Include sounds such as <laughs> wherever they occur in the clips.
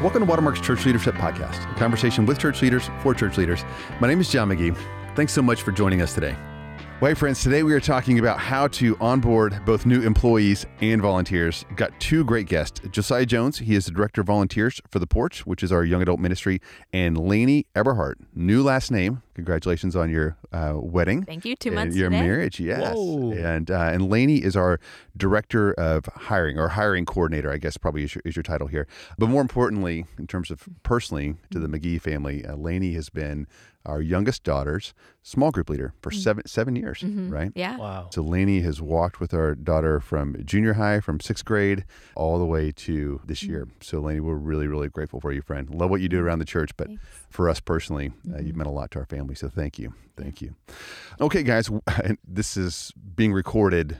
Welcome to Watermark's Church Leadership Podcast, a conversation with church leaders for church leaders. My name is John McGee. Thanks so much for joining us today. Well, hey, friends, today we are talking about how to onboard both new employees and volunteers. Got two great guests Josiah Jones, he is the director of volunteers for The Porch, which is our young adult ministry, and Lainey Eberhardt, new last name. Congratulations on your uh, wedding. Thank you. Two and months Your today. marriage, yes. Whoa. And uh, and Lainey is our director of hiring or hiring coordinator, I guess probably is your, is your title here. But more importantly, in terms of personally to the McGee family, uh, Lainey has been our youngest daughter's small group leader for seven seven years, right? Yeah. Wow. So Lainey has walked with our daughter from junior high, from sixth grade, all the way to this year. So Lainey, we're really, really grateful for you, friend. Love what you do around the church, but Thanks. for us personally, uh, you've meant a lot to our family. So thank you, thank you. Okay, guys, <laughs> this is being recorded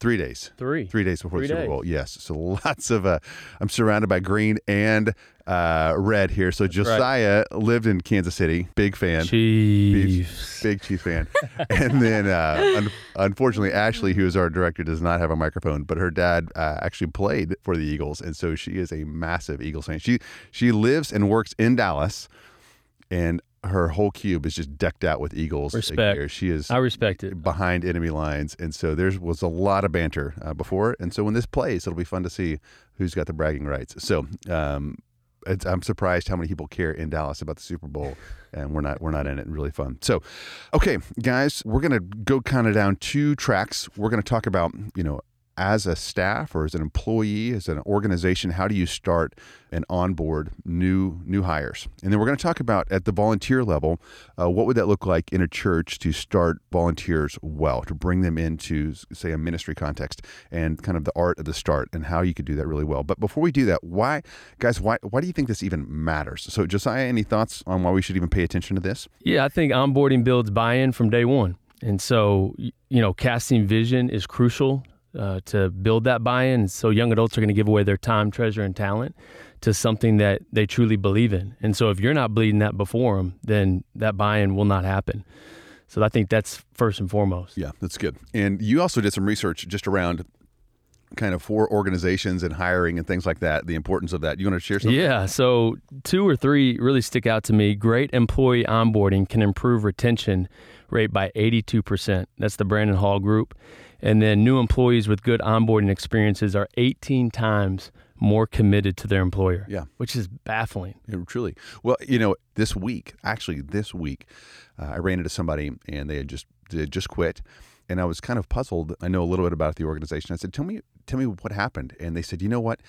three days. Three. Three days before Three the Super days. Bowl, yes. So lots of, uh, I'm surrounded by green and uh, red here. So right. Josiah lived in Kansas City, big fan Chiefs. big Chiefs fan. <laughs> and then, uh, un- unfortunately, Ashley, who is our director, does not have a microphone, but her dad uh, actually played for the Eagles, and so she is a massive Eagles fan. She she lives and works in Dallas, and her whole cube is just decked out with Eagles Respect. gear. She is I respect it. behind enemy lines, and so there was a lot of banter uh, before, and so when this plays, it'll be fun to see who's got the bragging rights. So. Um, it's, I'm surprised how many people care in Dallas about the Super Bowl, and we're not we're not in it. Really fun. So, okay, guys, we're gonna go kind of down two tracks. We're gonna talk about you know as a staff or as an employee, as an organization, how do you start and onboard new new hires? And then we're going to talk about at the volunteer level, uh, what would that look like in a church to start volunteers well, to bring them into say a ministry context and kind of the art of the start and how you could do that really well. But before we do that, why, guys, why why do you think this even matters? So, Josiah, any thoughts on why we should even pay attention to this? Yeah, I think onboarding builds buy-in from day one, and so you know, casting vision is crucial uh, to build that buy-in. So young adults are going to give away their time, treasure, and talent to something that they truly believe in. And so if you're not bleeding that before them, then that buy-in will not happen. So I think that's first and foremost. Yeah, that's good. And you also did some research just around kind of for organizations and hiring and things like that, the importance of that. You want to share something? Yeah, so two or three really stick out to me. Great employee onboarding can improve retention rate by 82%. That's the Brandon Hall group. And then new employees with good onboarding experiences are 18 times more committed to their employer. Yeah. Which is baffling. Yeah, truly. Well, you know, this week, actually, this week, uh, I ran into somebody and they had just they had just quit, and I was kind of puzzled. I know a little bit about the organization. I said, "Tell me, tell me what happened." And they said, "You know what?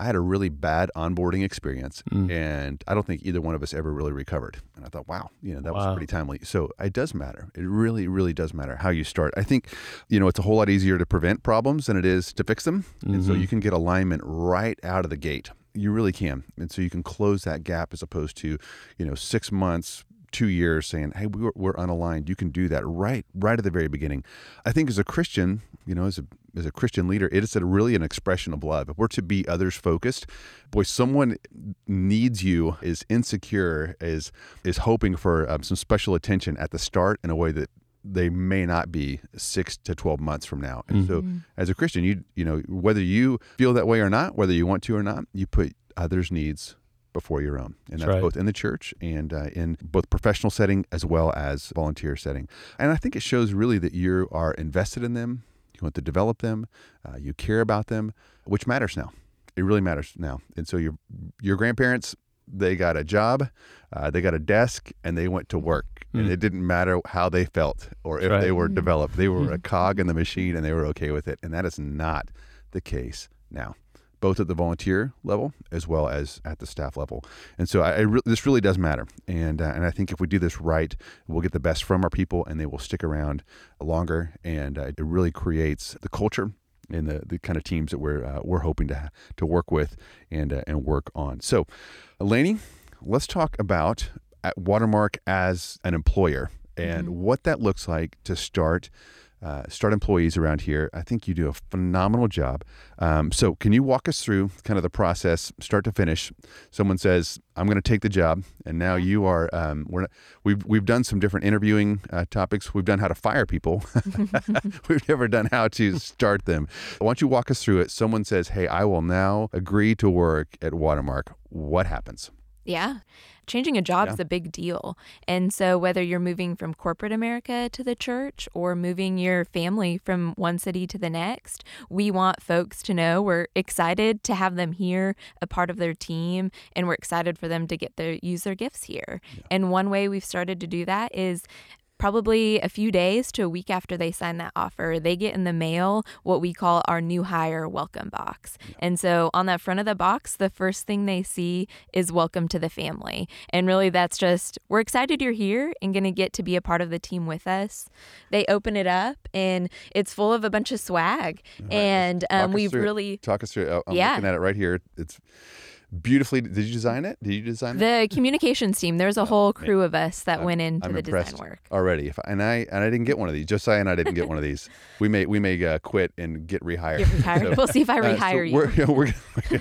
I had a really bad onboarding experience, mm. and I don't think either one of us ever really recovered." And I thought, "Wow, you know, that was pretty timely." So it does matter. It really, really does matter how you start. I think, you know, it's a whole lot easier to prevent problems than it is to fix them, and so mm-hmm. you can get alignment right out of the gate. You really can, and so you can close that gap as opposed to, you know, six months, two years saying, "Hey, we were, we're unaligned." You can do that right, right at the very beginning. I think as a Christian, you know, as a as a Christian leader, it is a, really an expression of love. If we're to be others focused, boy, someone needs you, is insecure, is is hoping for um, some special attention at the start in a way that they may not be six to 12 months from now. And so as a Christian, you, you know, whether you feel that way or not, whether you want to or not, you put others' needs before your own. And that's right. both in the church and uh, in both professional setting as well as volunteer setting. And I think it shows really that you are invested in them. You want to develop them. Uh, you care about them, which matters now. It really matters now. And so your your grandparents, they got a job, uh, they got a desk, and they went to work. And it didn't matter how they felt or if right. they were developed. They were a cog in the machine, and they were okay with it. And that is not the case now both at the volunteer level as well as at the staff level. And so I, I re- this really does matter. And uh, and I think if we do this right, we'll get the best from our people, and they will stick around longer. And uh, it really creates the culture and the, the kind of teams that we're uh, we're hoping to to work with and uh, and work on. So, Lainey, let's talk about at Watermark as an employer and what that looks like to start uh, start employees around here. I think you do a phenomenal job. Um, so, can you walk us through kind of the process, start to finish? Someone says, "I'm going to take the job," and now you are. Um, we're we've we've done some different interviewing uh, topics. We've done how to fire people. <laughs> <laughs> we've never done how to start them. Why don't you walk us through it? Someone says, "Hey, I will now agree to work at Watermark." What happens? Yeah. Changing a job yeah. is a big deal. And so, whether you're moving from corporate America to the church or moving your family from one city to the next, we want folks to know we're excited to have them here, a part of their team, and we're excited for them to get their use their gifts here. Yeah. And one way we've started to do that is probably a few days to a week after they sign that offer, they get in the mail what we call our new hire welcome box. And so on that front of the box, the first thing they see is welcome to the family. And really, that's just, we're excited you're here and going to get to be a part of the team with us. They open it up and it's full of a bunch of swag. Right. And um, we've really. Talk us through it. I'm yeah. looking at it right here. It's beautifully. Did you design it? Did you design the it? communications team? There's a oh, whole crew of us that I'm, went into I'm the design work already. If I, and I and I didn't get one of these. Josiah and I didn't get one of these. We may we may uh, quit and get rehired. Get rehired. So, we'll see if I rehire uh, so you. We're, we're,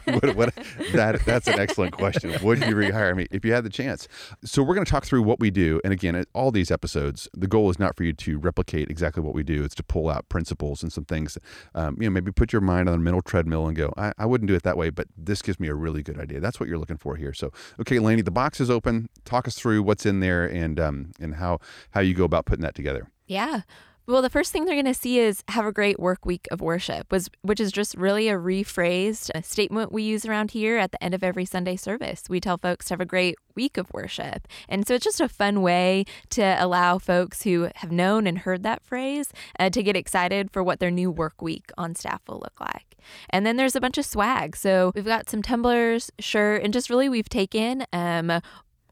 <laughs> what, what, that that's an excellent question. Would you rehire me if you had the chance? So we're going to talk through what we do. And again, all these episodes, the goal is not for you to replicate exactly what we do. It's to pull out principles and some things. Um, you know, maybe put your mind on the mental treadmill and go, I, I wouldn't do it that way, but this gives me a really good idea. That's what you're looking for here. So, okay, Laney, the box is open. Talk us through what's in there and um, and how how you go about putting that together. Yeah. Well, the first thing they're going to see is have a great work week of worship, was which is just really a rephrased a statement we use around here at the end of every Sunday service. We tell folks to have a great week of worship. And so it's just a fun way to allow folks who have known and heard that phrase uh, to get excited for what their new work week on staff will look like. And then there's a bunch of swag. So we've got some tumblers, shirt, and just really we've taken um,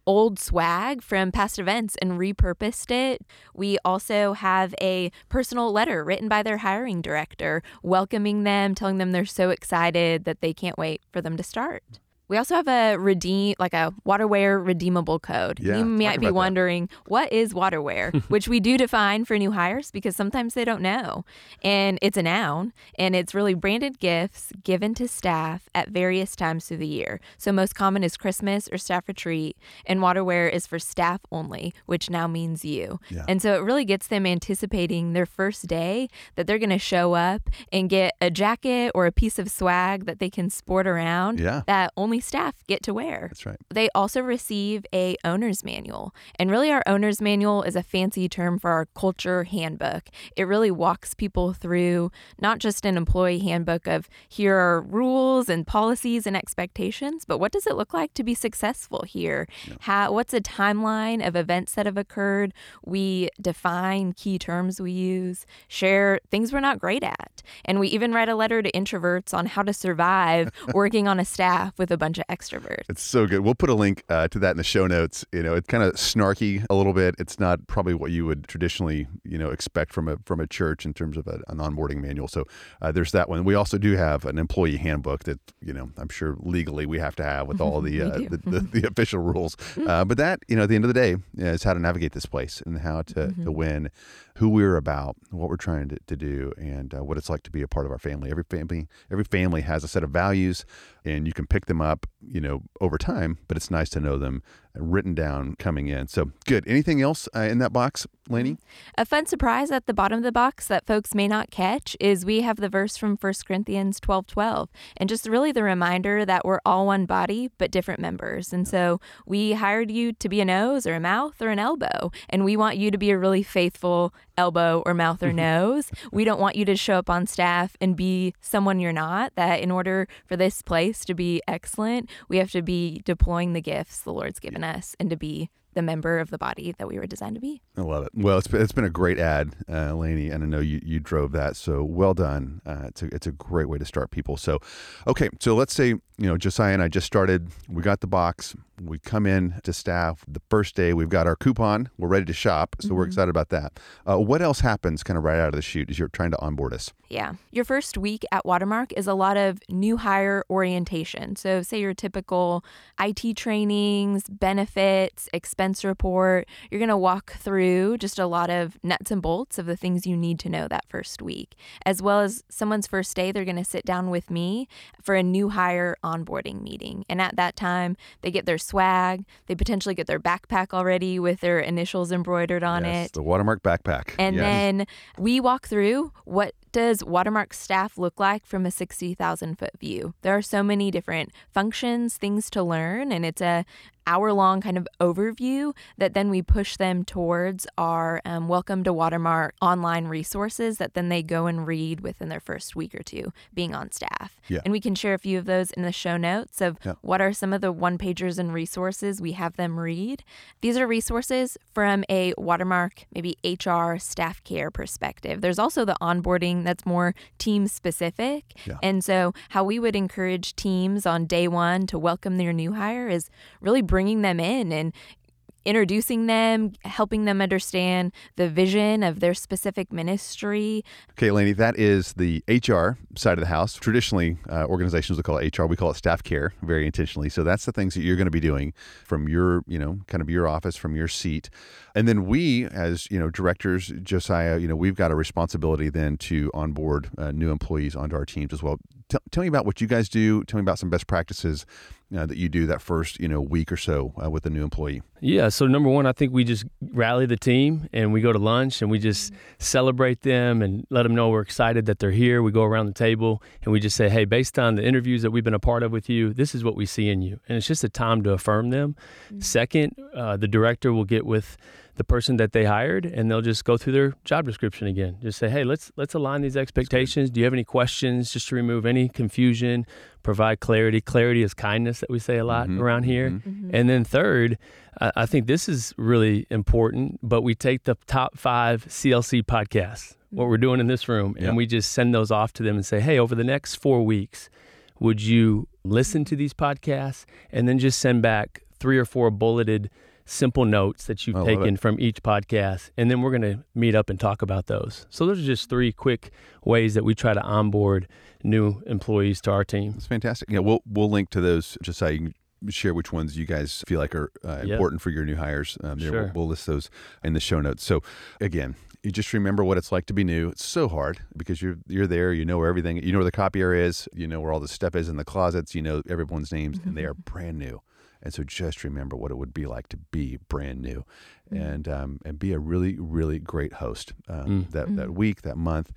old swag from past events and repurposed it. We also have a personal letter written by their hiring director welcoming them, telling them they're so excited that they can't wait for them to start. We also have a redeem, like a waterware redeemable code. Yeah, you might be wondering that. what is waterware, <laughs> which we do define for new hires because sometimes they don't know. And it's a noun, and it's really branded gifts given to staff at various times through the year. So most common is Christmas or staff retreat, and waterware is for staff only, which now means you. Yeah. And so it really gets them anticipating their first day that they're going to show up and get a jacket or a piece of swag that they can sport around. Yeah. That only only staff get to wear. That's right. They also receive a owner's manual. And really our owner's manual is a fancy term for our culture handbook. It really walks people through not just an employee handbook of here are rules and policies and expectations, but what does it look like to be successful here? Yeah. How what's a timeline of events that have occurred? We define key terms we use, share things we're not great at. And we even write a letter to introverts on how to survive <laughs> working on a staff with a bunch bunch of extroverts. It's so good. We'll put a link uh, to that in the show notes. You know, it's kind of snarky a little bit. It's not probably what you would traditionally, you know, expect from a from a church in terms of a, an onboarding manual. So uh, there's that one. We also do have an employee handbook that you know I'm sure legally we have to have with all the <laughs> uh, the, the, the, official rules. Uh, but that you know at the end of the day is how to navigate this place and how to, mm-hmm. to win who we're about, what we're trying to, to do, and uh, what it's like to be a part of our family. Every family, every family has a set of values, and you can pick them up, you know, over time. But it's nice to know them written down coming in. So good. Anything else uh, in that box, Laney? A fun surprise at the bottom of the box that folks may not catch is we have the verse from 1 Corinthians 12 12. And just really the reminder that we're all one body, but different members. And so we hired you to be a nose or a mouth or an elbow. And we want you to be a really faithful elbow or mouth or <laughs> nose. we don't want you to show up on staff and be someone you're not. That in order for this place to be excellent, we have to be deploying the gifts the Lord's given us and to be the member of the body that we were designed to be. I love it. Well, it's been, it's been a great ad, uh, Laney, and I know you, you drove that. So well done. Uh, it's, a, it's a great way to start people. So, okay, so let's say, you know, Josiah and I just started, we got the box, We come in to staff the first day. We've got our coupon. We're ready to shop, so we're Mhm. excited about that. Uh, what else happens kind of right out of the chute as you're trying to onboard us? Yeah. Your first week at Watermark is a lot of new hire orientation. So, say your typical IT trainings, benefits, expense report. You're going to walk through just a lot of nuts and bolts of the things you need to know that first week. As well as someone's first day, they're going to sit down with me for a new hire onboarding meeting. And at that time, they get their swag, they potentially get their backpack already with their initials embroidered on yes, it. the Watermark backpack. And Yes. then we walk through what does Watermark staff look like from a 60,000 foot view. There are so many different functions, things to learn, and it's a hour long kind of overview that then we push them towards our um, Welcome to Watermark online resources that then they go and read within their first week or two being on staff. Yeah. And we can share a few of those in the show notes of Yeah. what are some of the one pagers and resources we have them read. These are resources from a Watermark, maybe HR staff care perspective. There's also the onboarding that's more team specific. Yeah. And so, how we would encourage teams on day one to welcome their new hire is really bringing them in and introducing them, helping them understand the vision of their specific ministry. Okay, Lainey, that is the HR side of the house. Traditionally, uh, organizations will call it HR. We call it staff care very intentionally. So that's the things that you're going to be doing from your, you know, kind of your office, from your seat. And then we, as, you know, directors, Josiah, you know, we've got a responsibility then to onboard uh, new employees onto our teams as well. Tell, tell me about what you guys do. Tell me about some best practices uh, that you do that first, you know, week or so uh, with a new employee. Yeah. So number one, I think we just rally the team and we go to lunch and we just celebrate them and let them know we're excited that they're here. We go around the table and we just say, hey, based on the interviews that we've been a part of with you, this is what we see in you. And it's just a time to affirm them. Second, uh, the director will get with the person that they hired and they'll just go through their job description again. Just say, hey, let's let's align these expectations. Do you have any questions? Just to remove any confusion, provide clarity. Clarity is kindness that we say a lot Mhm, around here. mhm. And then third, I I think this is really important, but we take the top five CLC podcasts, what we're doing in this room, Yeah. and we just send those off to them and say, hey, over the next four weeks, would you listen to these podcasts and then just send back three or four bulleted simple notes that you've I taken it. from each podcast and then we're going to meet up and talk about those so those are just three quick ways that we try to onboard new employees to our team That's fantastic. Yeah, we'll we'll link to those. Just so you can share which ones you guys feel like are uh, Yeah. important for your new hires. Um, there, we'll, Sure. we'll list those in the show notes. So again, you just remember what it's like to be new. It's so hard because you're you're there. You know where everything. You know where the copier is. You know where all the stuff is in the closets. You know everyone's names, and they are brand new. And so just remember what it would be like to be brand new, and um, and be a really really great host um, Mm. that that week that month.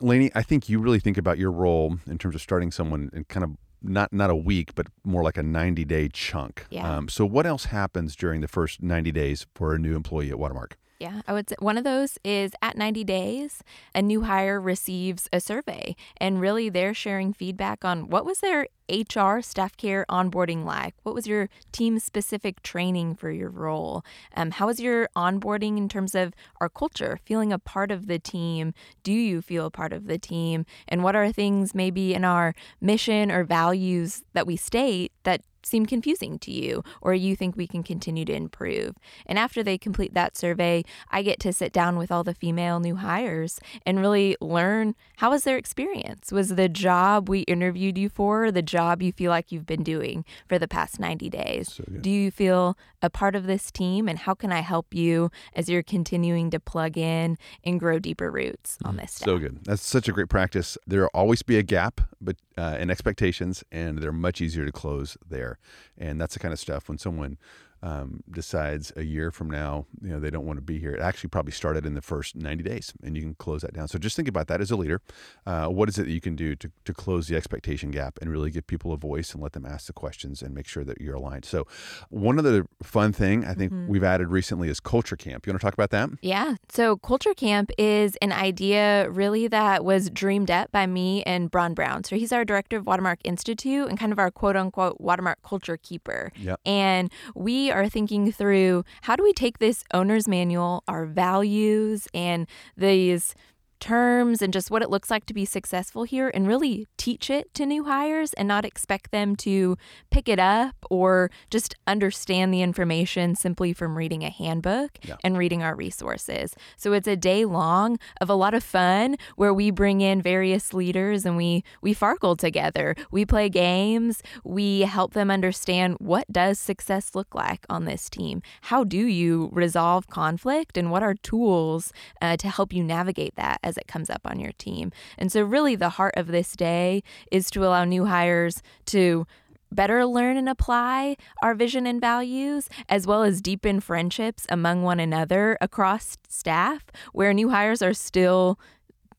Lainey, I think you really think about your role in terms of starting someone in kind of not not a week, but more like a 90 day chunk. Yeah. Um, so what else happens during the first 90 days for a new employee at Watermark? Yeah, I would say one of those is at 90 days, a new hire receives a survey, and really they're sharing feedback on what was their HR staff care onboarding like? What was your team specific training for your role? Um, how was your onboarding in terms of our culture, feeling a part of the team? Do you feel a part of the team? And what are things maybe in our mission or values that we state that seem confusing to you or you think we can continue to improve. And after they complete that survey, I get to sit down with all the female new hires and really learn how was their experience? Was the job we interviewed you for the job you feel like you've been doing for the past 90 days? So good. Do you feel a part of this team and how can I help you as you're continuing to plug in and grow deeper roots on this staff? So good. That's such a great practice. There'll always be a gap, but uh, in expectations, and they're much easier to close there. And that's the kind of stuff when someone um, decides a year from now, you know, they don't want to be here. It actually probably started in the first 90 days, and you can close that down. So just think about that as a leader. Uh, what is it that you can do to, to close the expectation gap and really give people a voice and let them ask the questions and make sure that you're aligned? So one of the fun thing I think we've added recently is culture camp. You want to talk about that? Yeah. So Culture Camp is an idea really that was dreamed up by me and Bron Brown. So he's our director of Watermark Institute and kind of our quote unquote Watermark culture keeper. Yep. And we are thinking through how do we take this owner's manual, our values, and these terms and just what it looks like to be successful here and really teach it to new hires and not expect them to pick it up or just understand the information simply from reading a handbook yeah. and reading our resources. So it's a day long of a lot of fun where we bring in various leaders and we we farkle together. We play games, we help them understand what does success look like on this team. How do you resolve conflict and what are tools uh, to help you navigate that as it comes up on your team. And so, really, the heart of this day is to allow new hires to better learn and apply our vision and values, as well as deepen friendships among one another across staff, where new hires are still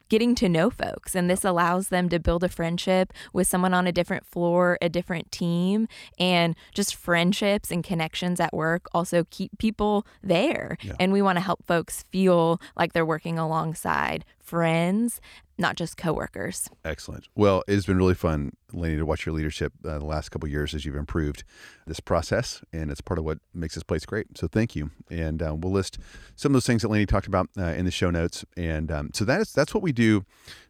getting to know folks. And this allows them to build a friendship with someone on a different floor, a different team, and just friendships and connections at work also keep people there. Yeah. And we want to help folks feel like they're working alongside friends not just coworkers. Excellent. Well, it's been really fun, Lainey, to watch your leadership uh, the last couple years as you've improved this process, and it's part of what makes this place great. So thank you. And uh, we'll list some of those things that Lainey talked about uh, in the show notes. And um, so that is that's what we do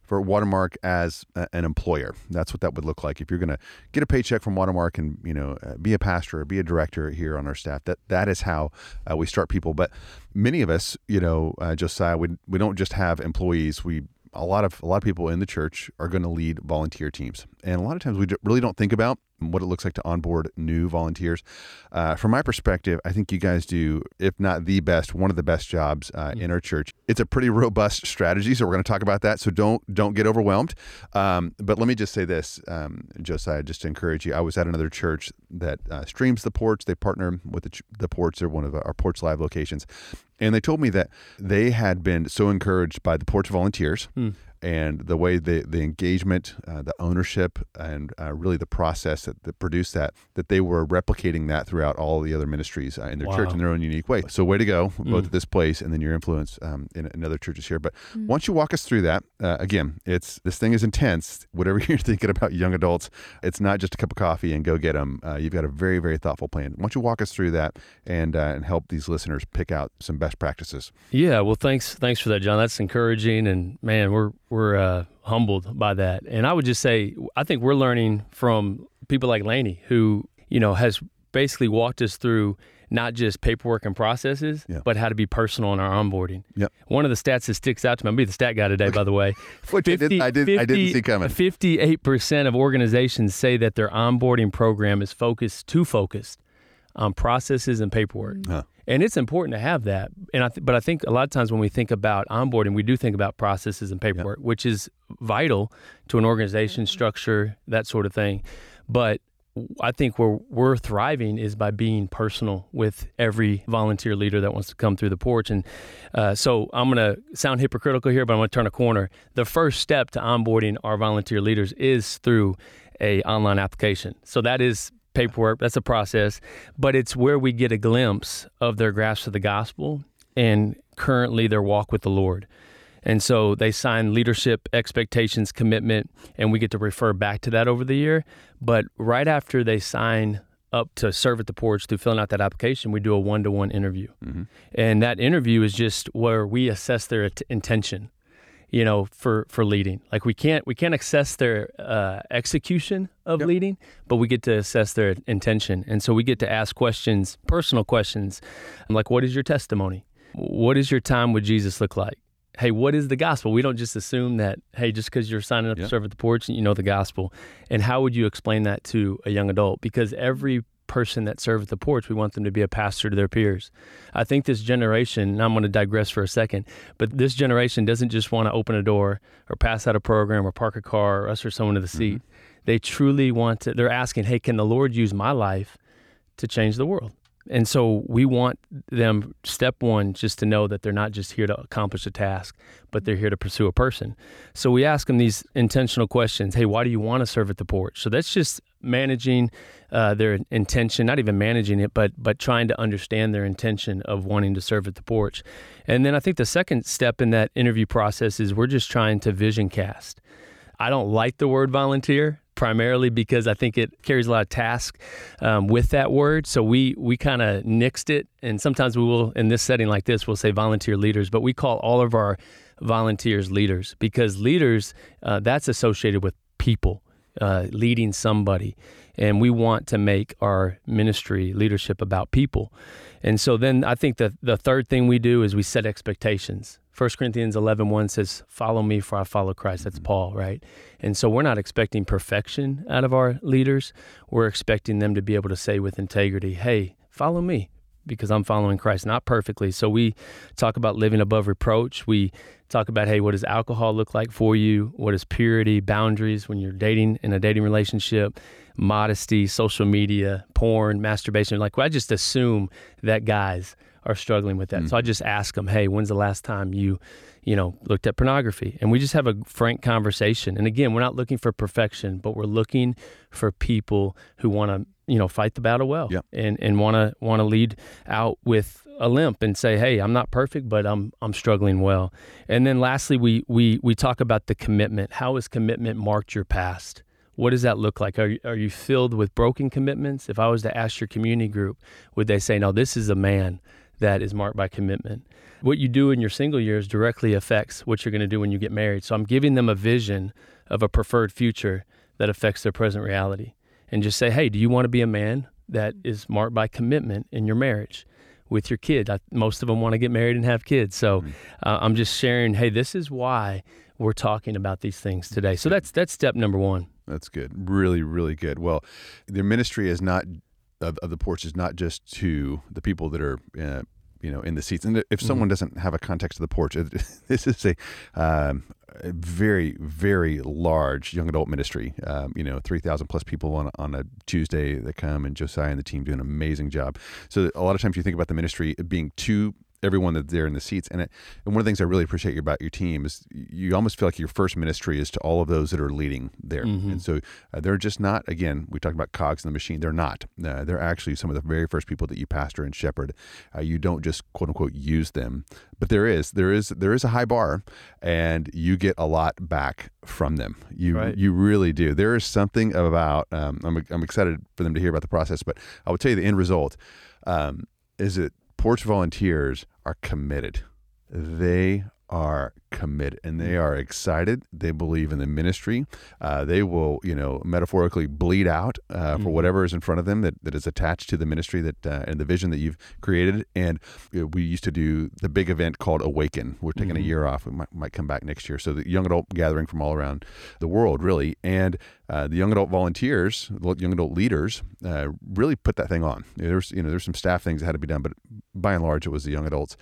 for Watermark as a, an employer. That's what that would look like if you're going to get a paycheck from Watermark and you know uh, be a pastor or be a director here on our staff. That that is how uh, we start people. But many of us, you know, uh, Josiah, we we don't just have employees. We a lot of a lot of people in the church are going to lead volunteer teams, and a lot of times we really don't think about what it looks like to onboard new volunteers. Uh, from my perspective, I think you guys do, if not the best, one of the best jobs uh, mm-hmm. in our church. It's a pretty robust strategy, so we're going to talk about that. So don't don't get overwhelmed. Um, but let me just say this, um, Josiah, just to encourage you. I was at another church that uh, streams the porch. They partner with the, the porch. They're one of our Porch Live locations, and they told me that they had been so encouraged by the porch volunteers mm and the way the the engagement, uh, the ownership, and uh, really the process that, that, produced that, that they were replicating that throughout all the other ministries uh, in their wow. church in their own unique way. So way to go, both mm. at this place and then your influence um, in, in, other churches here. But mm. once you walk us through that, uh, again, it's this thing is intense. Whatever <laughs> you're thinking about young adults, it's not just a cup of coffee and go get them. Uh, you've got a very very thoughtful plan. Why don't you walk us through that and uh, and help these listeners pick out some best practices? Yeah, well, thanks thanks for that, John. That's encouraging, and man, we're we're uh, humbled by that. And I would just say, I think we're learning from people like Laney, who you know has basically walked us through not just paperwork and processes, yeah. but how to be personal in our onboarding. Yep. One of the stats that sticks out to me, I'm be the stat guy today, by the way. <laughs> 50, I, did, I, did, 50, I didn't see coming. 58% of organizations say that their onboarding program is focused, too focused on processes and paperwork. Huh and it's important to have that. And I th- but I think a lot of times when we think about onboarding, we do think about processes and paperwork, yep. which is vital to an organization structure, that sort of thing. But I think where we're thriving is by being personal with every volunteer leader that wants to come through the porch. And uh, so I'm going to sound hypocritical here, but I'm going to turn a corner. The first step to onboarding our volunteer leaders is through a online application. So that is paperwork. That's a process, but it's where we get a glimpse of their grasp of the gospel and currently their walk with the Lord. And so they sign leadership expectations commitment, and we get to refer back to that over the year. But right after they sign up to serve at the porch through filling out that application, we do a one to one interview. Mm-hmm. And that interview is just where we assess their intention you know, for for leading. Like we can't we can't assess their uh, execution of yep. leading, but we get to assess their intention, and so we get to ask questions, personal questions, like, "What is your testimony? What is your time with Jesus look like?" Hey, what is the gospel? We don't just assume that, hey, just because you're signing up yep. to serve at the porch, and you know the gospel. And how would you explain that to a young adult? Because every person that serves the porch. We want them to be a pastor to their peers. I think this generation, and I'm going to digress for a second, but this generation doesn't just want to open a door or pass out a program or park a car or usher someone to the seat. Mm-hmm. They truly want to, they're asking, hey, can the Lord use my life to change the world? And so we want them, step one, just to know that they're not just here to accomplish a task, but they're here to pursue a person. So we ask them these intentional questions. Hey, why do you want to serve at the porch? So that's just managing uh, their intention, not even managing it, but but trying to understand their intention of wanting to serve at the porch. And then I think the second step in that interview process is we're just trying to vision cast. I don't like the word volunteer primarily because I think it carries a lot of task um, with that word. So we we kind of nixed it, and sometimes we will in this setting like this we'll say volunteer leaders, but we call all of our volunteers leaders because leaders uh, that's associated with people uh, leading somebody. And we want to make our ministry leadership about people. And so then i think the, the third thing we do is we set expectations. 1 corinthians 11 1 says follow me for i follow christ. That's paul right? And so we're not expecting perfection out of our leaders. We're expecting them to be able to say with integrity hey follow me because I'm following Christ, not perfectly. So we talk about living above reproach. We talk about, hey, what does alcohol look like for you? What is purity, boundaries when you're dating in a dating relationship, modesty, social media, porn, masturbation. Like, well, I just assume that guys are struggling with that. Mm. So I just ask them, hey, when's the last time you, you know, looked at pornography? And we just have a frank conversation. And again, we're not looking for perfection, but we're looking for people who want to you know fight the battle well yep. and and want to want to lead out with a limp and say hey I'm not perfect but I'm I'm struggling well. And then lastly we we we talk about the commitment. How has commitment marked your past? What does that look like? Are you, are you filled with broken commitments? If I was to ask your community group would they say no this is a man that is marked by commitment what you do in your single years directly affects what you're going to do when you get married. So I'm giving them a vision of a preferred future that affects their present reality and just say, hey, do you want to be a man that is marked by commitment in your marriage with your kid? I, most of them want to get married and have kids. So mm-hmm. uh, I'm just sharing, hey, this is why we're talking about these things today. So that's that's step number one. That's good. Really, really good. Well, their ministry is not of, of the porch is not just to the people that are. Uh, you know, in the seats. And if someone mm-hmm. doesn't have a context of the porch, it, <laughs> this is a, um, a very, very large young adult ministry. Um, you know, 3,000 plus people on, on a Tuesday that come, and Josiah and the team do an amazing job. So, a lot of times you think about the ministry being too everyone that's there in the seats. And, it, and one of the things I really appreciate about your team is you almost feel like your first ministry is to all of those that are leading there. Mm-hmm. And so uh, they're just not, again, we talked about cogs in the machine. They're not. Uh, they're actually some of the very first people that you pastor and shepherd. Uh, you don't just quote unquote use them, but there is, there is, there is a high bar and you get a lot back from them. You, right. you really do. There is something about, um, I'm, I'm excited for them to hear about the process, but I will tell you the end result um, is it Porch volunteers are committed. They are committed and they are excited. They believe in the ministry. Uh, they will, you know, metaphorically bleed out uh, mm-hmm. for whatever is in front of them that, that is attached to the ministry that uh, and the vision that you've created. And we used to do the big event called Awaken. We're taking mm-hmm. a year off. We might, might come back next year. So the young adult gathering from all around the world, really, and uh, the young adult volunteers, the young adult leaders, uh, really put that thing on. There's you know there's some staff things that had to be done, but by and large, it was the young adults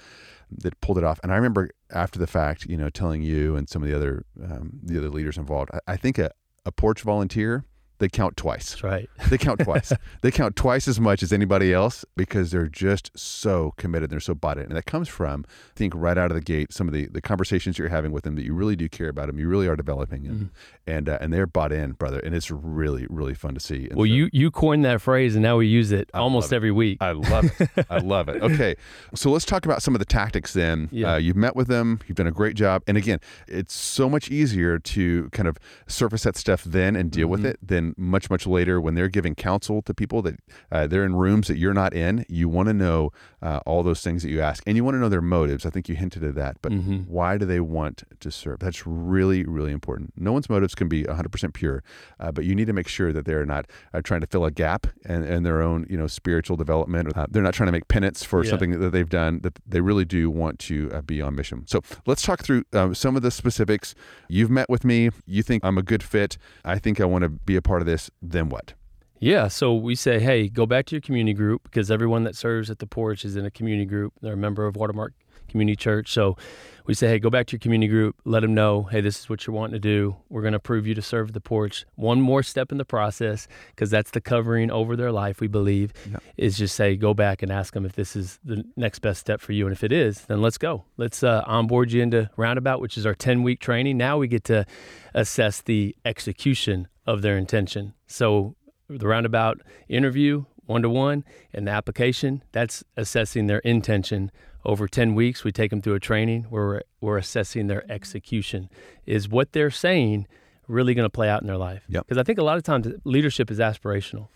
that pulled it off. And I remember after the fact, you know, telling you and some of the other um, the other leaders involved, I, I think a, a porch volunteer they count twice. That's right. <laughs> They count twice. <laughs> they count twice as much as anybody else because they're just so committed. They're so bought in. And that comes from, I think, right out of the gate, some of the, the conversations you're having with them that you really do care about them. You really are developing them. Mm. And uh, and they're bought in, brother. And it's really, really fun to see. And well, so, you, you coined that phrase and now we use it I almost every it. week. I love it. I <laughs> love it. Okay. So let's talk about some of the tactics then. Yeah. Uh, you've met with them. You've done a great job. And again, it's so much easier to kind of surface that stuff then and deal mm-hmm. with it than much, much later when they're giving counsel to people that uh, they're in rooms that you're not in, you want to know uh, all those things that you ask, and you want to know their motives. I think you hinted at that, but mm-hmm. why do they want to serve? That's really, really important. No one's motives can be 100% pure, uh, but you need to make sure that they're not uh, trying to fill a gap in, in, their own, you know, spiritual development. Or, uh, they're not trying to make penance for yeah. something that they've done. That they really do want to uh, be on mission. So let's talk through some of the specifics. You've met with me. You think I'm a good fit. I think I want to be a part of this. Then what? Yeah, so we say, hey, go back to your community group because everyone that serves at the porch is in a community group. They're a member of Watermark Community Church. So we say, hey, go back to your community group, let them know, hey, this is what you're wanting to do. We're going to approve you to serve at the porch. One more step in the process, because that's the covering over their life, we believe, yeah. is just say, go back and ask them if this is the next best step for you. And if it is, then let's go. Let's uh, onboard you into Roundabout, which is our 10 week training. Now we get to assess the execution of their intention. So the roundabout interview one to one and the application that's assessing their intention over 10 weeks we take them through a training where we're, we're assessing their execution is what they're saying really going to play out in their life because yep. i think a lot of times leadership is aspirational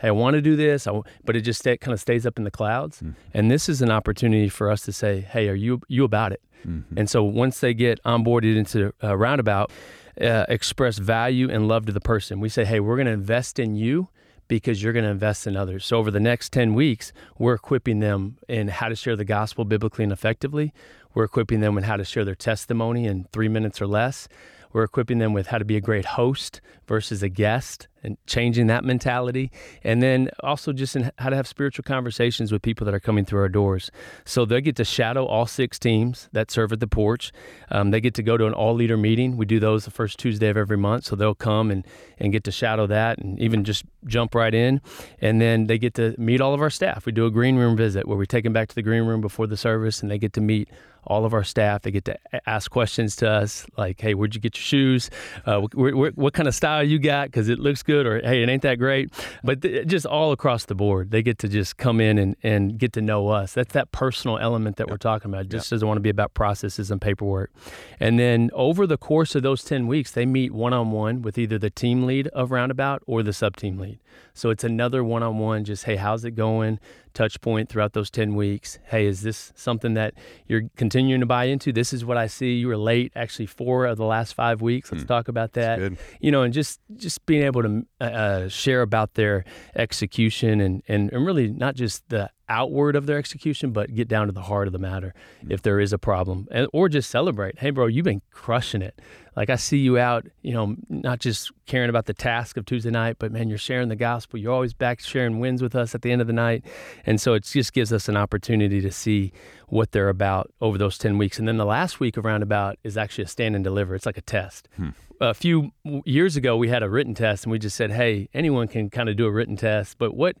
hey, I want to do this, but it just kind of stays up in the clouds. Mm-hmm. And this is an opportunity for us to say, hey, are you you about it? Mm-hmm. And so once they get onboarded into a roundabout, uh, express value and love to the person. We say, hey, we're going to invest in you because you're going to invest in others. So over the next 10 weeks, we're equipping them in how to share the gospel biblically and effectively. We're equipping them in how to share their testimony in three minutes or less. We're equipping them with how to be a great host versus a guest and changing that mentality. And then also just in how to have spiritual conversations with people that are coming through our doors. So they get to shadow all six teams that serve at the porch. Um, they get to go to an all leader meeting. We do those the first Tuesday of every month. So they'll come and, and get to shadow that and even just jump right in. And then they get to meet all of our staff. We do a green room visit where we take them back to the green room before the service and they get to meet all of our staff. They get to ask questions to us like, hey, where'd you get your shoes? Uh, wh- wh- what kind of style you got? Because it looks good. Or, hey, it ain't that great. But th- just all across the board, they get to just come in and, and get to know us. That's that personal element that yep. we're talking about. It just yep. doesn't want to be about processes and paperwork. And then over the course of those 10 weeks, they meet one on one with either the team lead of Roundabout or the sub team lead. So it's another one on one, just, hey, how's it going? Touch point throughout those 10 weeks. Hey, is this something that you're continuing to buy into? This is what I see. You were late actually four of the last five weeks. Let's hmm. talk about that. You know, and just just being able to uh, uh, share about their execution and, and, and really not just the outward of their execution, but get down to the heart of the matter mm-hmm. if there is a problem, and, or just celebrate. Hey, bro, you've been crushing it. Like I see you out, you know, not just caring about the task of Tuesday night, but man, you're sharing the gospel. You're always back sharing wins with us at the end of the night, and so it just gives us an opportunity to see what they're about over those ten weeks. And then the last week of Roundabout is actually a stand and deliver. It's like a test. Hmm a few years ago we had a written test and we just said hey anyone can kind of do a written test but what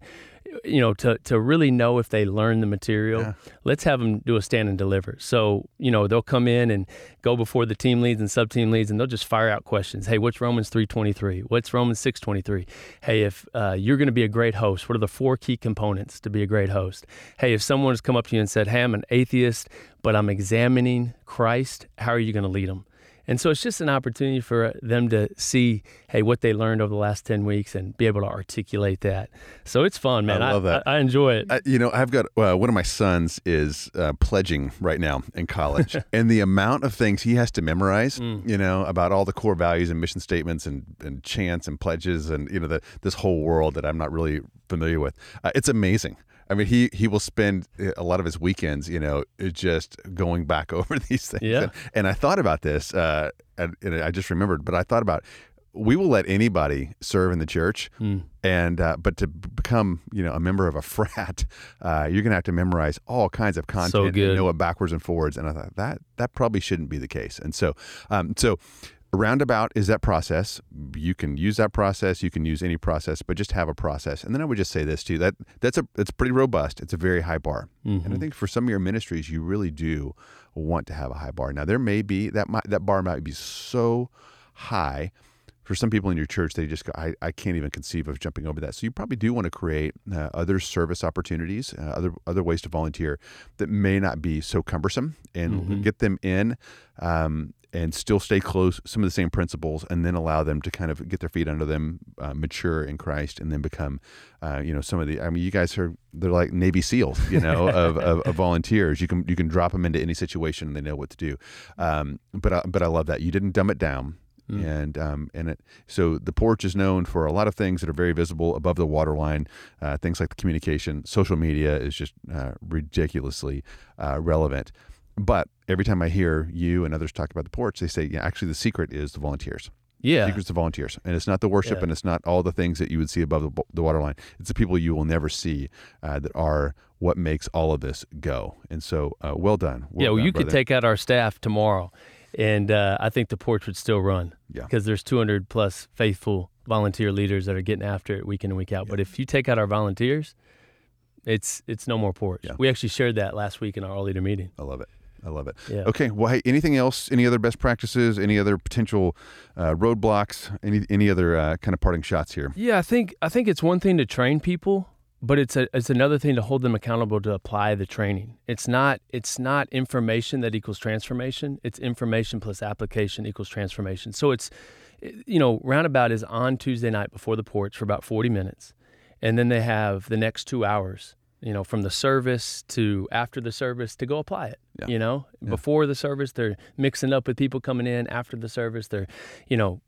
you know, to, to really know if they learn the material, yeah. let's have them do a stand and deliver. So, you know, they'll come in and go before the team leads and sub team leads and they'll just fire out questions. Hey, what's Romans 3.23? What's Romans 6.23? Hey, if uh, you're going to be a great host, what are the four key components to be a great host? Hey, if someone has come up to you and said, hey, I'm an atheist, but I'm examining Christ, how are you going to lead them? And so it's just an opportunity for them to see, hey, what they learned over the last 10 weeks and be able to articulate that. So it's fun, man. I love I, that. I, I enjoy it. I, you know, I've got uh, one of my sons is uh, pledging right now in college, <laughs> and the amount of things he has to memorize, mm. you know, about all the core values and mission statements and, and chants and pledges and, you know, the, this whole world that I'm not really familiar with. Uh, it's amazing. I mean, he he will spend uh, a lot of his weekends, you know, just going back <laughs> over these things. Yeah. And, and I thought about this, uh, and, and, I just remembered, but I thought about we will let anybody serve in the church, mm. and uh, but to become you know a member of a <laughs> frat, uh, you're going to have to memorize all kinds of content so and know it backwards and forwards. And I thought that that probably shouldn't be the case. And so, um, so roundabout is that process. You can use that process. You can use any process but just have a process. And then i would just say this too that that's a that's pretty robust. It's a very high bar. Mm-hmm. and i mm-hmm. think for some of your ministries you really do want to have a high bar. Now there may be that might, that bar might be so high for some people in your church they just go I, I can't even conceive of jumping over that. So you probably do want to create uh, other service opportunities uh, other other ways to volunteer that may not be so cumbersome and mm-hmm. get them in. Um, and still stay close some of the same principles and then allow them to kind of get their feet under them uh, mature in christ and then become uh, you know some of the i mean you guys are they're like navy seals you know <laughs> of, of, of, volunteers you can you can drop them into any situation and they know what to do um, but I, but i love that you didn't dumb it down Mm. And um, and it so the porch is known for a lot of things that are very visible above the waterline. Uh, things like the communication, social media is just uh, ridiculously uh, relevant. But every time I hear you and others talk about the porch, they say, yeah, actually, the secret is the volunteers. Yeah. The secret's the volunteers. And it's not the worship yeah. and it's not all the things that you would see above the, the waterline. It's the people you will never see uh, that are what makes all of this go. And so, uh, well done. Well yeah, well, done, you brother. could take out our staff tomorrow, and uh, I think the porch would still run. Yeah. Because there's 200 plus faithful volunteer leaders that are getting after it week in and week out. Yeah. But if you take out our volunteers, it's it's no more porch. Yeah. We actually shared that last week in our all leader meeting. I love it. I love it. Yeah. Okay. Well, hey, anything else? Any other best practices? Any other potential uh, roadblocks? Any any other uh, kind of parting shots here? Yeah, I think I think it's one thing to train people, but it's a it's another thing to hold them accountable to apply the training. It's not it's not information that equals transformation. It's information plus application equals transformation. So it's you know roundabout is on Tuesday night before the porch for about forty minutes and then they have the next two hours you know, from the service to after the service to go apply it. Yeah. You know, Yeah. before the service, they're mixing up with people coming in. After the service, they're, you know,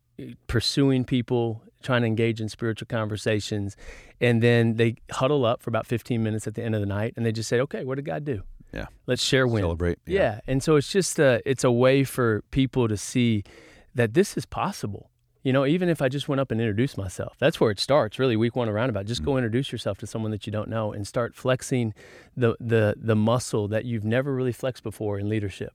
pursuing people, trying to engage in spiritual conversations. And then they huddle up for about 15 minutes at the end of the night and they just say, okay, what did God do? Yeah. Let's share win. Celebrate. Yeah. And so it's just a, it's a way for people to see that this is possible. You know, even if I just went up and introduced myself, that's where it starts. Really, week one around about just go introduce yourself to someone that you don't know and start flexing the the the muscle that you've never really flexed before in leadership,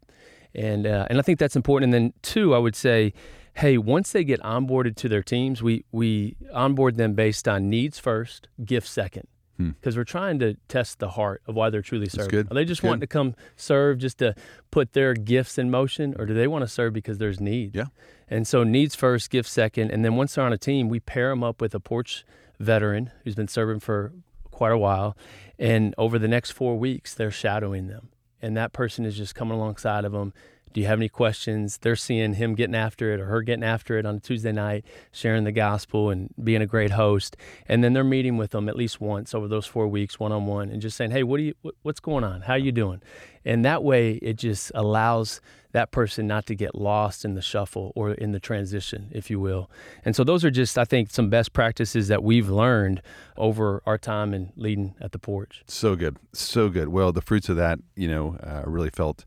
and uh, and I think that's important. And then two, I would say, hey, once they get onboarded to their teams, we we onboard them based on needs first, gifts second Hmm. because we're trying to test the heart of why they're truly serving. good. Are they just wanting to come serve just to put their gifts in motion, or do they want to serve because there's need? Yeah. And so needs first, gifts second, and then once they're on a team, we pair them up with a porch veteran who's been serving for quite a while, and over the next four weeks, they're shadowing them, and that person is just coming alongside of them. Do you have any questions? They're seeing him getting after it or her getting after it on a Tuesday night, sharing the gospel and being a great host. And then they're meeting with them at least once over those four weeks, one on one, and just saying, "Hey, what do you? What's going on? How are you doing?" And that way, it just allows that person not to get lost in the shuffle or in the transition, if you will. And so those are just, I think, some best practices that we've learned over our time in leading at the porch. So good, so good. Well, the fruits of that, you know, uh, really felt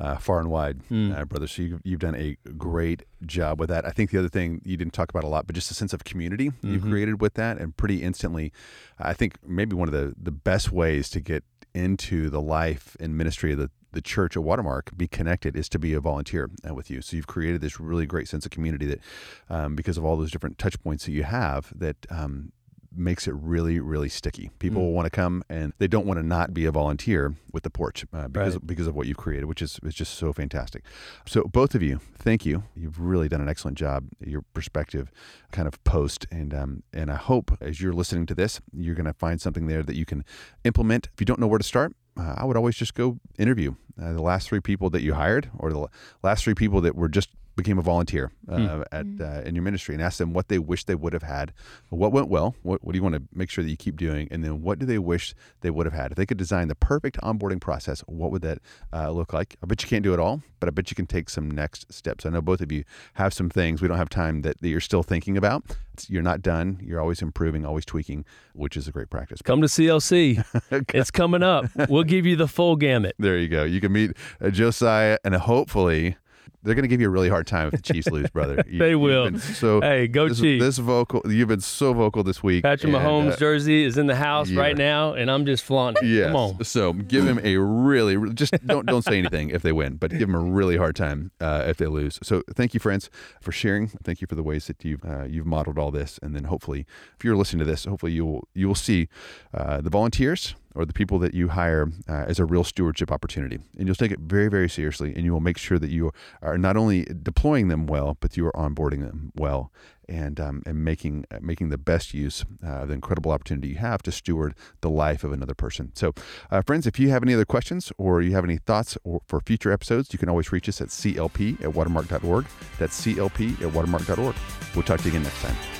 uh, far and wide, Mm. uh, brother. So you've, you've done a great job with that. I think the other thing you didn't talk about a lot, but just a sense of community you've Mhm. created with that, and pretty instantly, I think maybe one of the the best ways to get into the life and ministry of the the church at Watermark, be connected, is to be a volunteer uh, with you. So you've created this really great sense of community that, um, because of all those different touch points that you have, that um, makes it really, really sticky. People Mm. will want to come, and they don't want to not be a volunteer with the porch uh, because Right. because of what you've created, which is is just so fantastic. So both of you, thank you. You've really done an excellent job. Your perspective, kind of post, and um, and I hope as you're listening to this, you're going to find something there that you can implement. If you don't know where to start, uh, I would always just go interview uh, the last three people that you hired, or the last three people that were just became a volunteer uh, Hmm. at uh, in your ministry, and ask them what they wish they would have had, what went well, what, what do you want to make sure that you keep doing, and then what do they wish they would have had. If they could design the perfect onboarding process, what would that uh, look like? I bet you can't do it all, but I bet you can take some next steps. I know both of you have some things we don't have time that, that you're still thinking about. It's- you're not done. You're always improving, always tweaking, which is a great practice. Come to CLC. <laughs> it's coming up. We'll give you the full gamut. There you go. You can meet uh, Josiah, and hopefully, they're going to give you a really hard time if the Chiefs lose, brother. <laughs> You- They will. So Hey, go this, Chiefs. This vocal, you've been so vocal this week. Patrick and, Mahomes uh, jersey is in the house yeah. right now, and I'm just flaunting. Yes. Come on. So give him a really, really just don't don't say anything if they win, but give him a really hard time uh, if they lose. So thank you, friends, for sharing. Thank you for the ways that you've uh, you've modeled all this, and then hopefully, if you're listening to this, hopefully you will you will see uh, the volunteers or the people that you hire uh, as a real stewardship opportunity, and you'll take it very very seriously, and you will make sure that you are not only deploying them well, but you are onboarding them well. And, um, and making uh, making the best use uh, of the incredible opportunity you have to steward the life of another person. So, uh, friends, if you have any other questions or you have any thoughts or for future episodes, you can always reach us at clp at watermark.org. That's clp at watermark.org. We'll talk to you again next time.